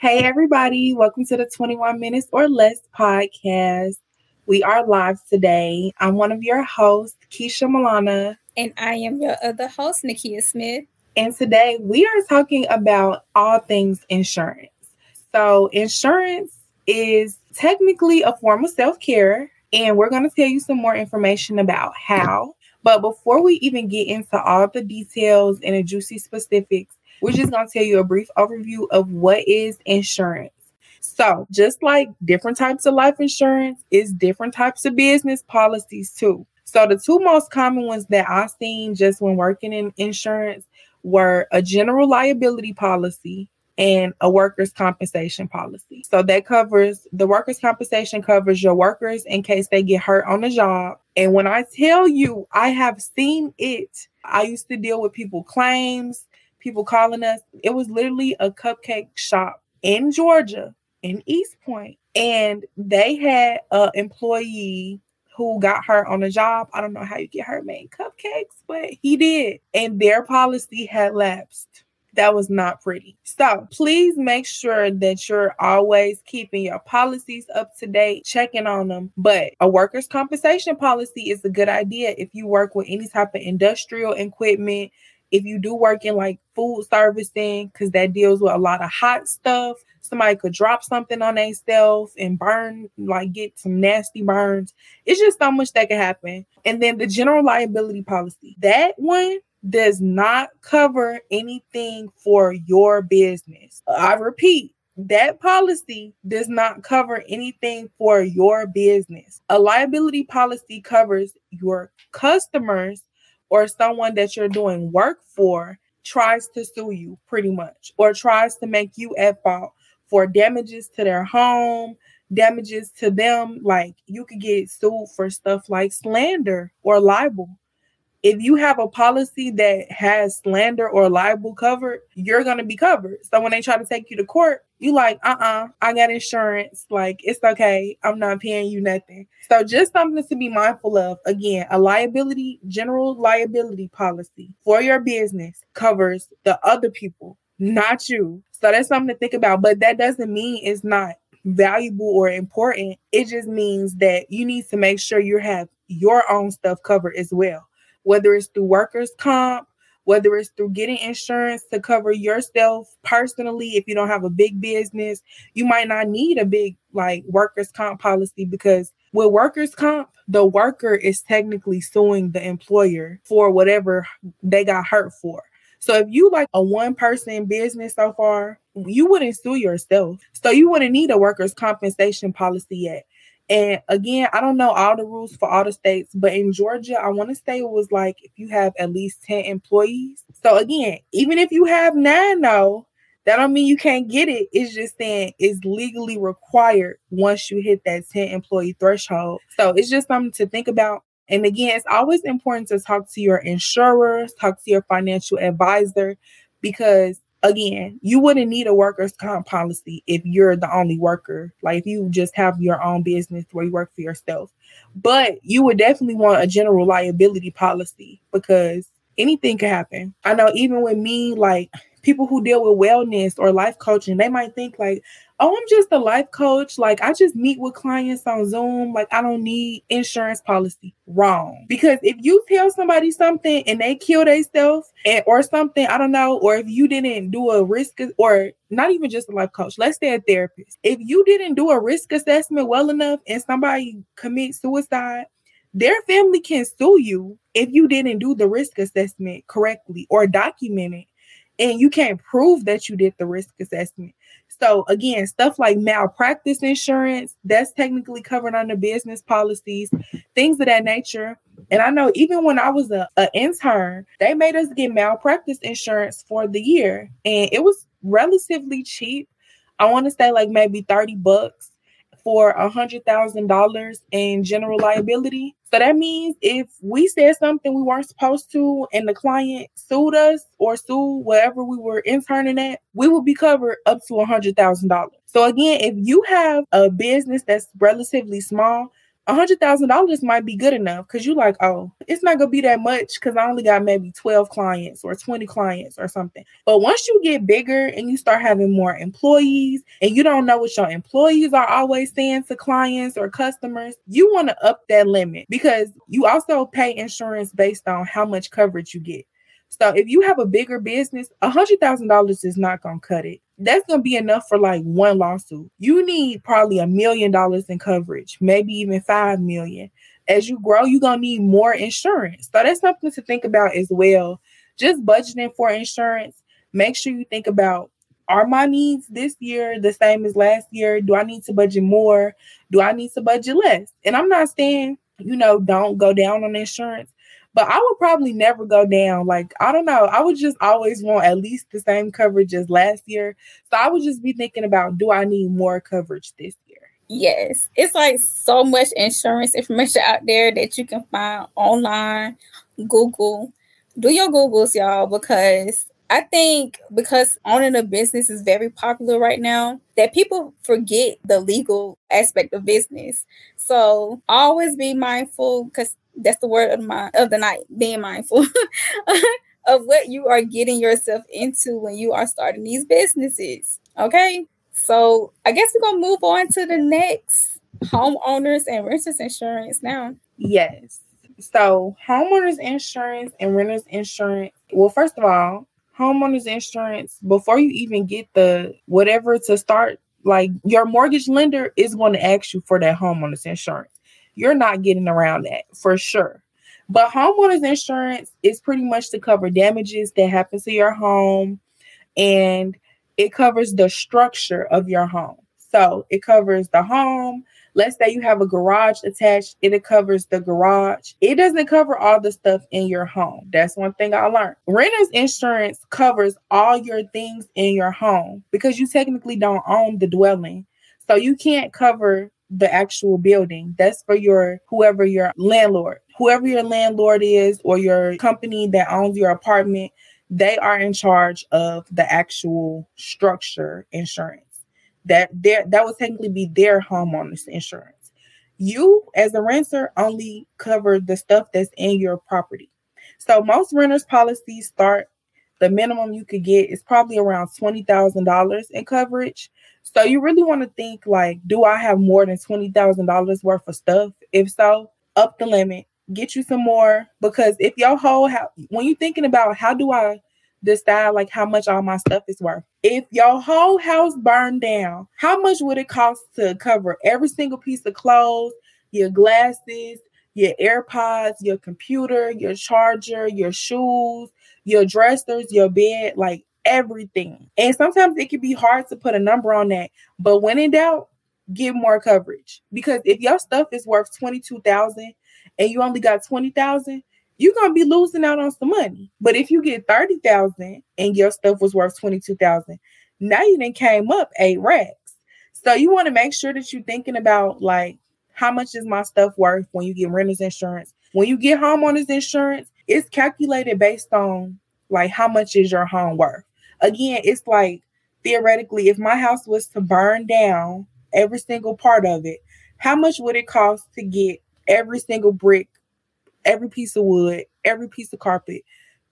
Hey, everybody. Welcome to the 21 Minutes or Less podcast. We are live today. I'm one of your hosts, Keisha Milana. And I am your other host, Nakia Smith. And today we are talking about all things insurance. So, insurance is technically a form of self care, and we're going to tell you some more information about how. But before we even get into all the details and the juicy specifics, we're just going to tell you a brief overview of what is insurance. So, just like different types of life insurance, is different types of business policies too. So, the two most common ones that I've seen just when working in insurance were a general liability policy and a workers' compensation policy. So that covers the workers' compensation covers your workers in case they get hurt on the job. And when I tell you, I have seen it. I used to deal with people claims, people calling us. It was literally a cupcake shop in Georgia, in East Point, and they had an employee who got hurt on the job. I don't know how you get hurt making cupcakes, but he did. And their policy had lapsed. That was not pretty. So please make sure that you're always keeping your policies up to date, checking on them. But a workers' compensation policy is a good idea if you work with any type of industrial equipment, if you do work in like food servicing, because that deals with a lot of hot stuff, somebody could drop something on themselves and burn, like get some nasty burns. It's just so much that can happen. And then the general liability policy, that one does not cover anything for your business. I repeat, that policy does not cover anything for your business. A liability policy covers your customers or someone that you're doing work for tries to sue you pretty much or tries to make you at fault for damages to their home, damages to them. Like you could get sued for stuff like slander or libel. If you have a policy that has slander or libel covered, you're going to be covered. So when they try to take you to court, you like, uh-uh, I got insurance. Like, it's okay. I'm not paying you nothing. So just something to be mindful of. Again, a liability, general liability policy for your business covers the other people, not you. So that's something to think about. But that doesn't mean it's not valuable or important. It just means that you need to make sure you have your own stuff covered as well whether it's through workers' comp, whether it's through getting insurance to cover yourself personally. If you don't have a big business, you might not need a big like workers' comp policy because with workers' comp, the worker is technically suing the employer for whatever they got hurt for. So if you like a one person business so far, you wouldn't sue yourself. So you wouldn't need a workers' compensation policy yet. And again, I don't know all the rules for all the states, but in Georgia, I want to say it was like if you have at least 10 employees. So again, even if you have nine though, that don't mean you can't get it. It's just saying it's legally required once you hit that 10 employee threshold. So it's just something to think about. And again, it's always important to talk to your insurer, talk to your financial advisor, because again, you wouldn't need a workers' comp policy if you're the only worker. Like if you just have your own business where you work for yourself. But you would definitely want a general liability policy because anything could happen. I know even with me, like people who deal with wellness or life coaching, they might think like, oh, I'm just a life coach. Like I just meet with clients on Zoom. Like I don't need insurance policy. Wrong. Because if you tell somebody something and they kill themselves and or something, I don't know, or if you didn't do a risk or not even just a life coach, let's say a therapist. If you didn't do a risk assessment well enough and somebody commits suicide, their family can sue you if you didn't do the risk assessment correctly or document it and you can't prove that you did the risk assessment. So again, stuff like malpractice insurance, that's technically covered under business policies, things of that nature. And I know even when I was a, a intern, they made us get malpractice insurance for the year. And it was relatively cheap. I want to say like maybe 30 bucks for a hundred thousand dollars in general liability. So that means if we said something we weren't supposed to and the client sued us or sued wherever we were interning at, we will be covered up to a hundred thousand dollars. So again, if you have a business that's relatively small, a hundred thousand dollars might be good enough because you're like, oh, it's not gonna be that much because I only got maybe 12 clients or 20 clients or something. But once you get bigger and you start having more employees and you don't know what your employees are always saying to clients or customers, you want to up that limit because you also pay insurance based on how much coverage you get. So if you have a bigger business, a hundred thousand dollars is not gonna cut it. That's gonna be enough for like one lawsuit. You need probably a million dollars in coverage, maybe even five million. As you grow, you're gonna need more insurance. So that's something to think about as well. Just budgeting for insurance. Make sure you think about are my needs this year the same as last year? Do I need to budget more? Do I need to budget less? And I'm not saying, you know, don't go down on insurance, but I would probably never go down. Like, I don't know. I would just always want at least the same coverage as last year. So I would just be thinking about do I need more coverage this year? Yes. It's like so much insurance information out there that you can find online, Google. Do your Googles, y'all, because I think because owning a business is very popular right now, that people forget the legal aspect of business. So always be mindful because that's the word of my of the night being mindful of what you are getting yourself into when you are starting these businesses okay? So i guess we're gonna move on to the next homeowners and renters insurance now. Yes. So homeowners insurance and renters insurance well first of all homeowners insurance before you even get the whatever to start like your mortgage lender is going to ask you for that homeowners insurance you're not getting around that for sure. But homeowners insurance is pretty much to cover damages that happen to your home and it covers the structure of your home. So it covers the home. Let's say you have a garage attached, it covers the garage. It doesn't cover all the stuff in your home. That's one thing I learned. Renter's insurance covers all your things in your home because you technically don't own the dwelling. So you can't cover the actual building. That's for your whoever your landlord, whoever your landlord is, or your company that owns your apartment. They are in charge of the actual structure insurance. That there that would technically be their homeowners insurance. You, as a renter, only cover the stuff that's in your property. So most renters policies start the minimum you could get is probably around $20,000 in coverage. So you really want to think like, do I have more than $20,000 worth of stuff? If so, up the limit, get you some more because if your whole house, when you're thinking about how do I decide like how much all my stuff is worth. If your whole house burned down, how much would it cost to cover every single piece of clothes, your glasses, your AirPods, your computer, your charger, your shoes, your dressers, your bed, like everything. And sometimes it can be hard to put a number on that. But when in doubt, get more coverage. Because if your stuff is worth 22,000 and you only got 20,000, you're going to be losing out on some money. But if you get 30,000 and your stuff was worth 22,000, now you then came up eight racks. So you want to make sure that you're thinking about like how much is my stuff worth when you get renter's insurance? When you get homeowners insurance, it's calculated based on like how much is your home worth. Again, it's like theoretically, if my house was to burn down every single part of it, how much would it cost to get every single brick, every piece of wood, every piece of carpet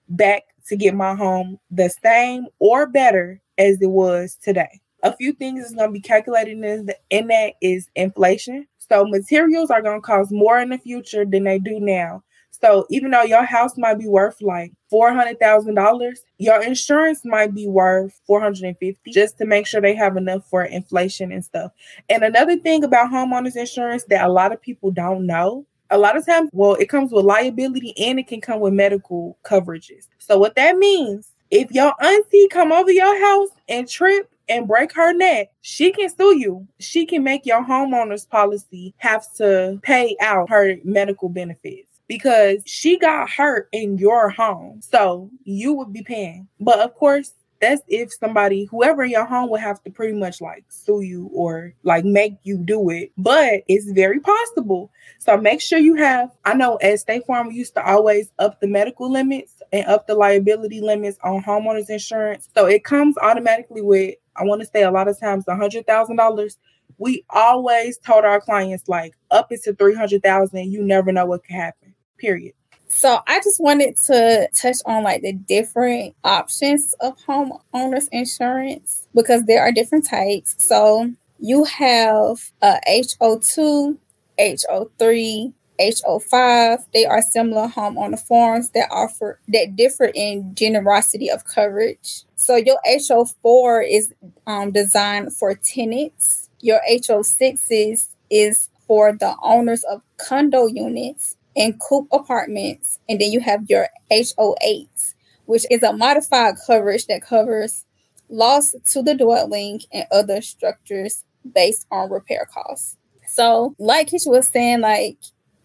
back to get my home the same or better as it was today? A few things is going to be calculated in, in that is inflation. So materials are going to cost more in the future than they do now. So even though your house might be worth like four hundred thousand dollars, your insurance might be worth four hundred and fifty, just to make sure they have enough for inflation and stuff. And another thing about homeowners insurance that a lot of people don't know. A lot of times, well, it comes with liability and it can come with medical coverages. So what that means, if your auntie come over your house and trip and break her neck, she can sue you. She can make your homeowner's policy have to pay out her medical benefits because she got hurt in your home. So you would be paying. But of course, that's if somebody, whoever in your home would have to pretty much like sue you or like make you do it. But it's very possible. So make sure you have, I know at State Farm, we used to always up the medical limits and up the liability limits on homeowners insurance. So it comes automatically with I want to say a lot of times a hundred thousand dollars. We always told our clients like up into three hundred thousand, you never know what could happen. Period. So I just wanted to touch on like the different options of homeowners insurance because there are different types. So you have a HO2, HO3, HO5. They are similar homeowner forms that offer that differ in generosity of coverage. So your HO4 is um, designed for tenants. Your HO6 is, is for the owners of condo units and coop apartments. And then you have your HO8, which is a modified coverage that covers loss to the dwelling and other structures based on repair costs. So, like Keisha was saying, like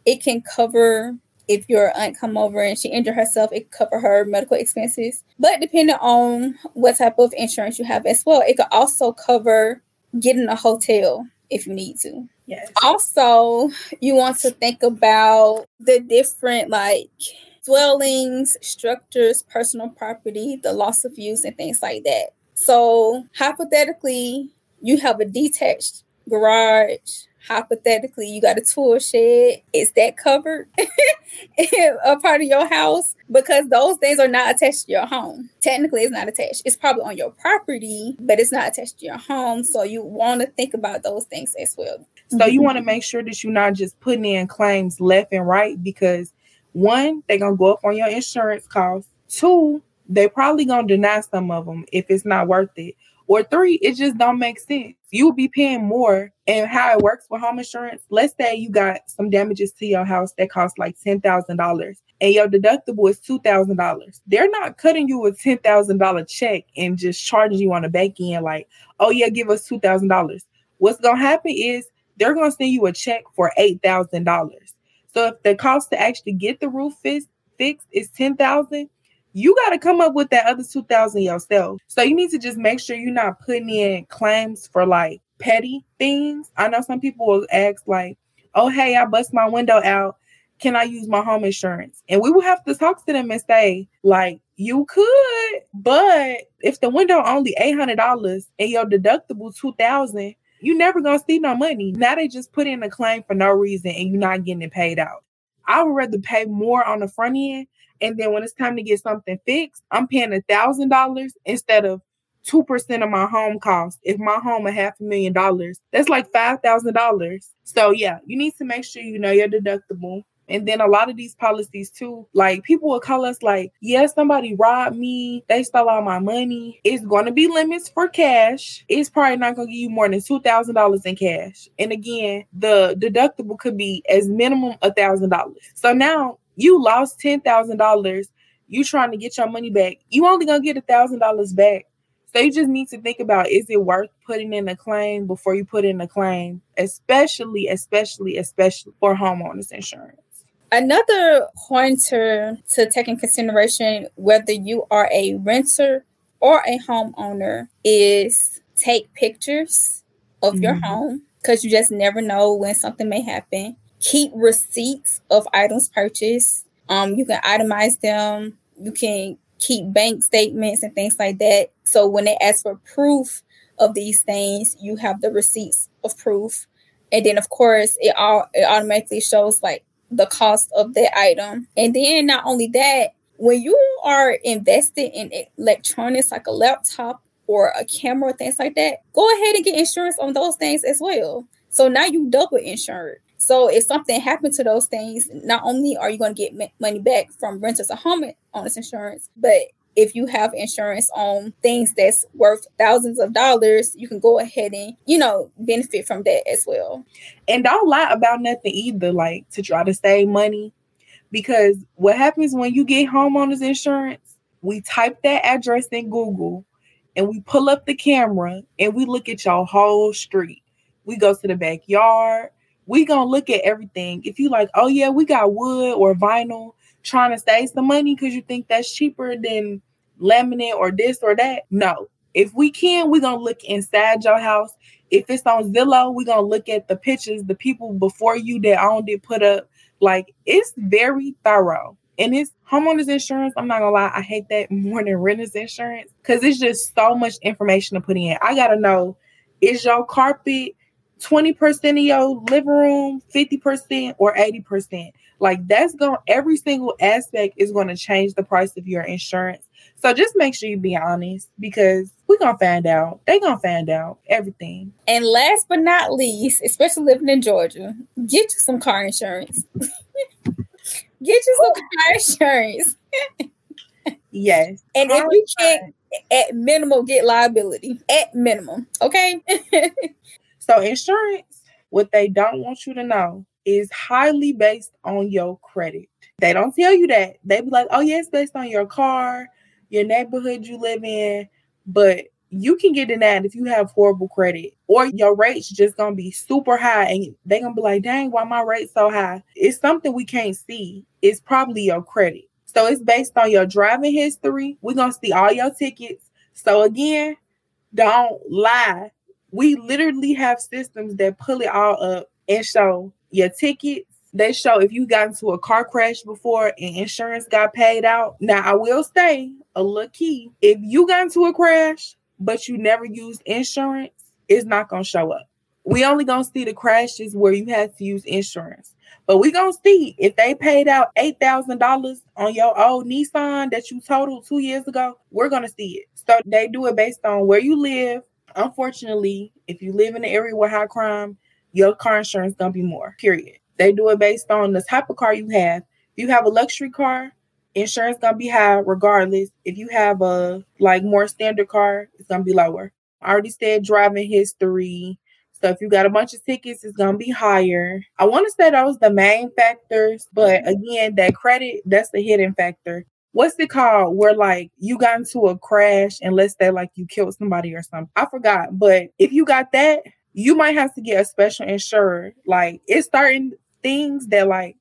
it can cover if your aunt come over and she injured herself, it cover her medical expenses. But depending on what type of insurance you have as well, it could also cover getting a hotel if you need to. Yes. Also, you want to think about the different like dwellings, structures, personal property, the loss of use, and things like that. So, hypothetically, you have a detached garage. Hypothetically, you got a tool shed. Is that covered a part of your house? Because those things are not attached to your home. Technically, it's not attached. It's probably on your property, but it's not attached to your home. So you want to think about those things as well. So you want to make sure that you're not just putting in claims left and right because one, they're gonna go up on your insurance costs. Two, they probably gonna deny some of them if it's not worth it. Or three, it just don't make sense. You'll be paying more. And how it works with home insurance, let's say you got some damages to your house that cost like ten thousand dollars and your deductible is two thousand dollars. They're not cutting you a ten thousand dollar check and just charging you on the back end like, oh yeah, give us two thousand dollars. What's gonna happen is they're gonna send you a check for eight thousand dollars. So if the cost to actually get the roof fixed fixed is ten thousand, you got to come up with that other 2000 yourself. So you need to just make sure you're not putting in claims for like petty things. I know some people will ask like, "Oh, hey, I bust my window out. Can I use my home insurance?" And we will have to talk to them and say like, "You could, but if the window only $800 and your deductible 2000, you never to see no money. Now they just put in a claim for no reason and you're not getting it paid out. I would rather pay more on the front end and then when it's time to get something fixed, I'm paying a thousand dollars instead of two percent of my home cost. If my home a half a million dollars, that's like five thousand dollars. So yeah, you need to make sure you know your deductible. And then a lot of these policies too, like people will call us like, yeah, somebody robbed me, they stole all my money. It's gonna be limits for cash. It's probably not gonna give you more than two thousand dollars in cash. And again, the deductible could be as minimum a thousand dollars. So now you lost ten thousand dollars. You trying to get your money back. You only gonna get a thousand dollars back. So you just need to think about is it worth putting in a claim before you put in a claim, especially, especially, especially for homeowners insurance. Another pointer to take in consideration whether you are a renter or a homeowner is take pictures of mm-hmm. your home because you just never know when something may happen keep receipts of items purchased. Um, you can itemize them. You can keep bank statements and things like that. So when they ask for proof of these things, you have the receipts of proof. And then of course it all it automatically shows like the cost of the item. And then not only that, when you are invested in electronics like a laptop or a camera, things like that, go ahead and get insurance on those things as well. So now you double insured. So if something happened to those things, not only are you going to get money back from renters or homeowners insurance, but if you have insurance on things that's worth thousands of dollars, you can go ahead and, you know, benefit from that as well. And don't lie about nothing either, like to try to save money. Because what happens when you get homeowners insurance, we type that address in Google and we pull up the camera and we look at your whole street. We go to the backyard we gonna look at everything. If you like, oh yeah, we got wood or vinyl, trying to save some money because you think that's cheaper than laminate or this or that. No. If we can, we're gonna look inside your house. If it's on Zillow, we're gonna look at the pictures, the people before you that owned it put up. Like it's very thorough. And it's homeowners insurance. I'm not gonna lie, I hate that more than renters insurance because it's just so much information to put in. I gotta know is your carpet 20% of your living room, 50% or 80%. Like that's going every single aspect is going to change the price of your insurance. So just make sure you be honest because we're gonna find out. They're gonna find out everything. And last but not least, especially living in Georgia, get you some car insurance. get you some car insurance. yes. And car if you can't at minimum get liability. At minimum. Okay. so insurance, what they don't want you to know is highly based on your credit. They don't tell you that. They be like, oh yeah, it's based on your car, your neighborhood you live in, but you can get in that if you have horrible credit or your rates just gonna be super high and they gonna be like, dang, why my rate so high? It's something we can't see. It's probably your credit. So it's based on your driving history. We're gonna see all your tickets. So again, don't lie. We literally have systems that pull it all up and show your tickets. They show if you got into a car crash before and insurance got paid out. Now I will say a little key. If you got into a crash, but you never used insurance, it's not gonna show up. We only gonna see the crashes where you had to use insurance. But we gonna see if they paid out eight thousand dollars on your old Nissan that you totaled two years ago. We're gonna see it. So they do it based on where you live. Unfortunately, if you live in an area with high crime, your car insurance gonna be more. Period. They do it based on the type of car you have. If you have a luxury car, insurance gonna be high regardless. If you have a like more standard car, it's gonna be lower. I already said driving history, so if you got a bunch of tickets, it's gonna be higher. I want to say those the main factors, but mm-hmm. again, that credit, that's the hidden factor. What's it called? Where like you got into a crash and let's say like you killed somebody or something. I forgot. But if you got that, you might have to get a special insurer. Like it's certain things that like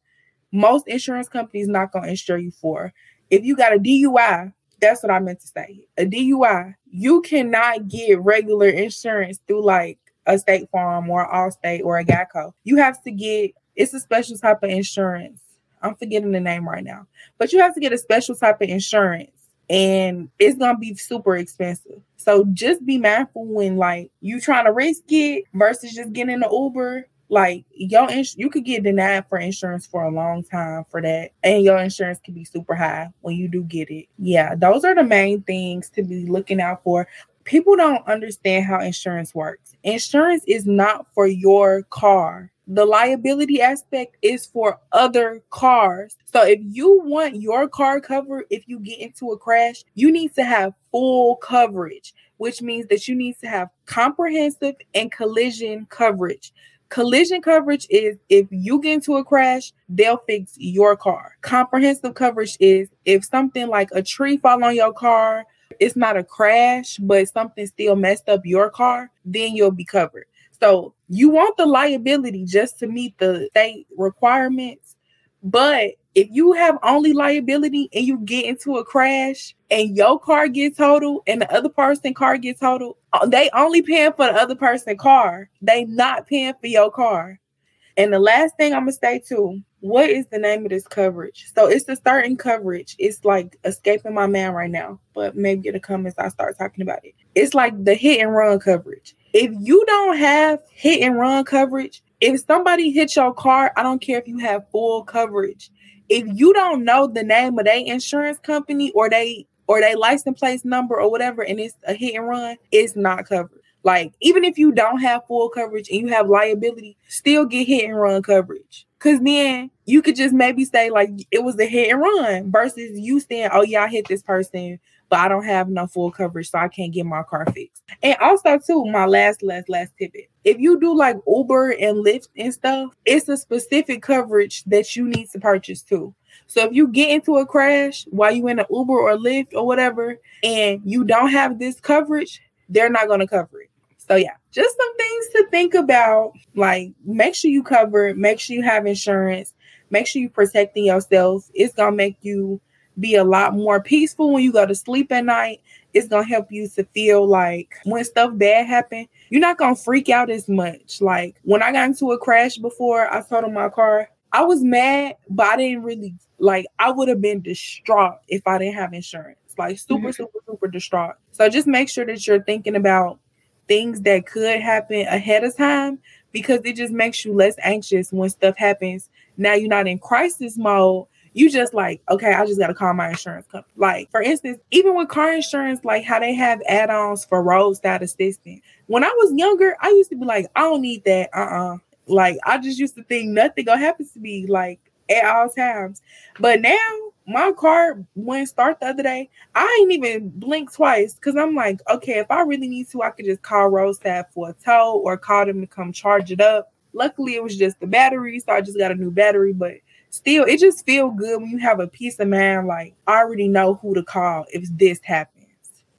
most insurance companies not gonna insure you for. If you got a DUI, that's what I meant to say. A DUI, you cannot get regular insurance through like a State Farm or Allstate or a Geico. You have to get it's a special type of insurance. I'm forgetting the name right now, but you have to get a special type of insurance, and it's gonna be super expensive. So just be mindful when like you trying to risk it versus just getting an Uber. Like your ins- you could get denied for insurance for a long time for that, and your insurance can be super high when you do get it. Yeah, those are the main things to be looking out for people don't understand how insurance works. Insurance is not for your car. The liability aspect is for other cars. So if you want your car covered if you get into a crash, you need to have full coverage, which means that you need to have comprehensive and collision coverage. Collision coverage is if you get into a crash, they'll fix your car. Comprehensive coverage is if something like a tree fall on your car, it's not a crash, but something still messed up your car, then you'll be covered. So you want the liability just to meet the state requirements. But if you have only liability and you get into a crash and your car gets totaled and the other person car gets totaled, uh, they only paying for the other person car. They not paying for your car. And the last thing I'm gonna say too, what is the name of this coverage? So it's a certain coverage. It's like escaping my man right now, but maybe it'll come as I start talking about it. It's like the hit and run coverage. If you don't have hit and run coverage, if somebody hits your car, I don't care if you have full coverage. If you don't know the name of their insurance company or they or they license plate number or whatever, and it's a hit and run, it's not covered. Like, even if you don't have full coverage and you have liability, still get hit and run coverage. Cause then you could just maybe say like it was a hit and run versus you saying, Oh yeah, I hit this person, but I don't have no full coverage, so I can't get my car fixed. And also too, my last, last, last tidbit. If you do like Uber and Lyft and stuff, it's a specific coverage that you need to purchase too. So if you get into a crash while you in an Uber or Lyft or whatever, and you don't have this coverage, they're not going to cover it. So yeah, just some things to think about. Like make sure you cover, make sure you have insurance, make sure you protecting yourself. It's gonna make you be a lot more peaceful when you go to sleep at night. It's gonna help you to feel like when stuff bad happen, you're not gonna freak out as much. Like when I got into a crash before, I totaled my car. I was mad, but I didn't really like I would have been distraught if I didn't have insurance. Like super, mm-hmm. super, super distraught. So just make sure that you're thinking about things that could happen ahead of time because it just makes you less anxious when stuff happens. Now you're not in crisis mode. You just like, okay, I just gotta call my insurance company. Like, for instance, even with car insurance, like how they have add-ons for roadside assistance. When I was younger, I used to be like, I don't need that. Uh-uh. Like I just used to think nothing gonna happen to me like at all times. But now my car went start the other day. I ain't even blink twice because I'm like, okay, if I really need to, I could just call Roadside for a tow or call them to come charge it up. Luckily, it was just the battery, so I just got a new battery. But still, it just feel good when you have a peace of mind. Like I already know who to call if this happens.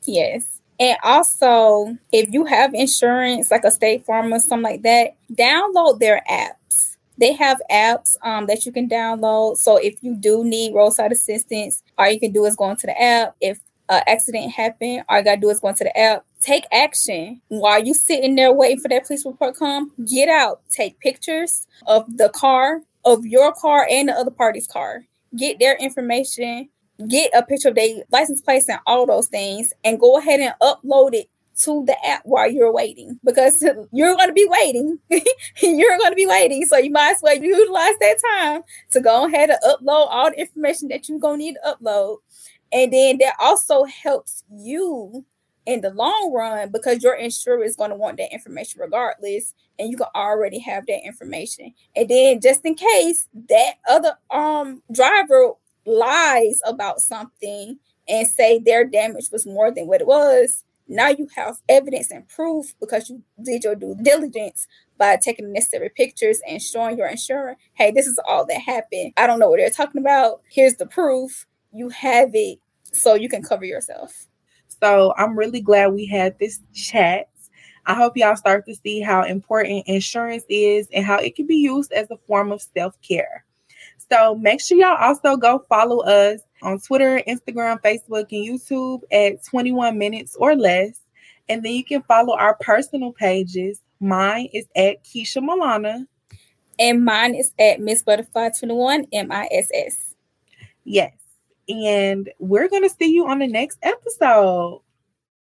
Yes. And also, if you have insurance, like a State Farm or something like that, download their apps. They have apps um, that you can download. So if you do need roadside assistance, all you can do is go into the app. If an accident happened, all you gotta do is go into the app. Take action while you sitting there waiting for that police report come. Get out, take pictures of the car, of your car and the other party's car. Get their information get a picture of their license plates and all those things and go ahead and upload it to the app while you're waiting because you're going to be waiting. you're going to be waiting. So you might as well utilize that time to go ahead and upload all the information that you're going to need to upload. And then that also helps you in the long run because your insurer is going to want that information regardless and you can already have that information and then just in case that other um driver lies about something and say their damage was more than what it was, now you have evidence and proof because you did your due diligence by taking the necessary pictures and showing your insurer, hey, this is all that happened. I don't know what they're talking about. Here's the proof. You have it so you can cover yourself. So I'm really glad we had this chat. I hope y'all start to see how important insurance is and how it can be used as a form of self care. So make sure y'all also go follow us on Twitter, Instagram, Facebook, and YouTube at 21 minutes or less. And then you can follow our personal pages. Mine is at Keisha Milana. And mine is at Miss Butterfly 21, M I S S. Yes. And we're going to see you on the next episode.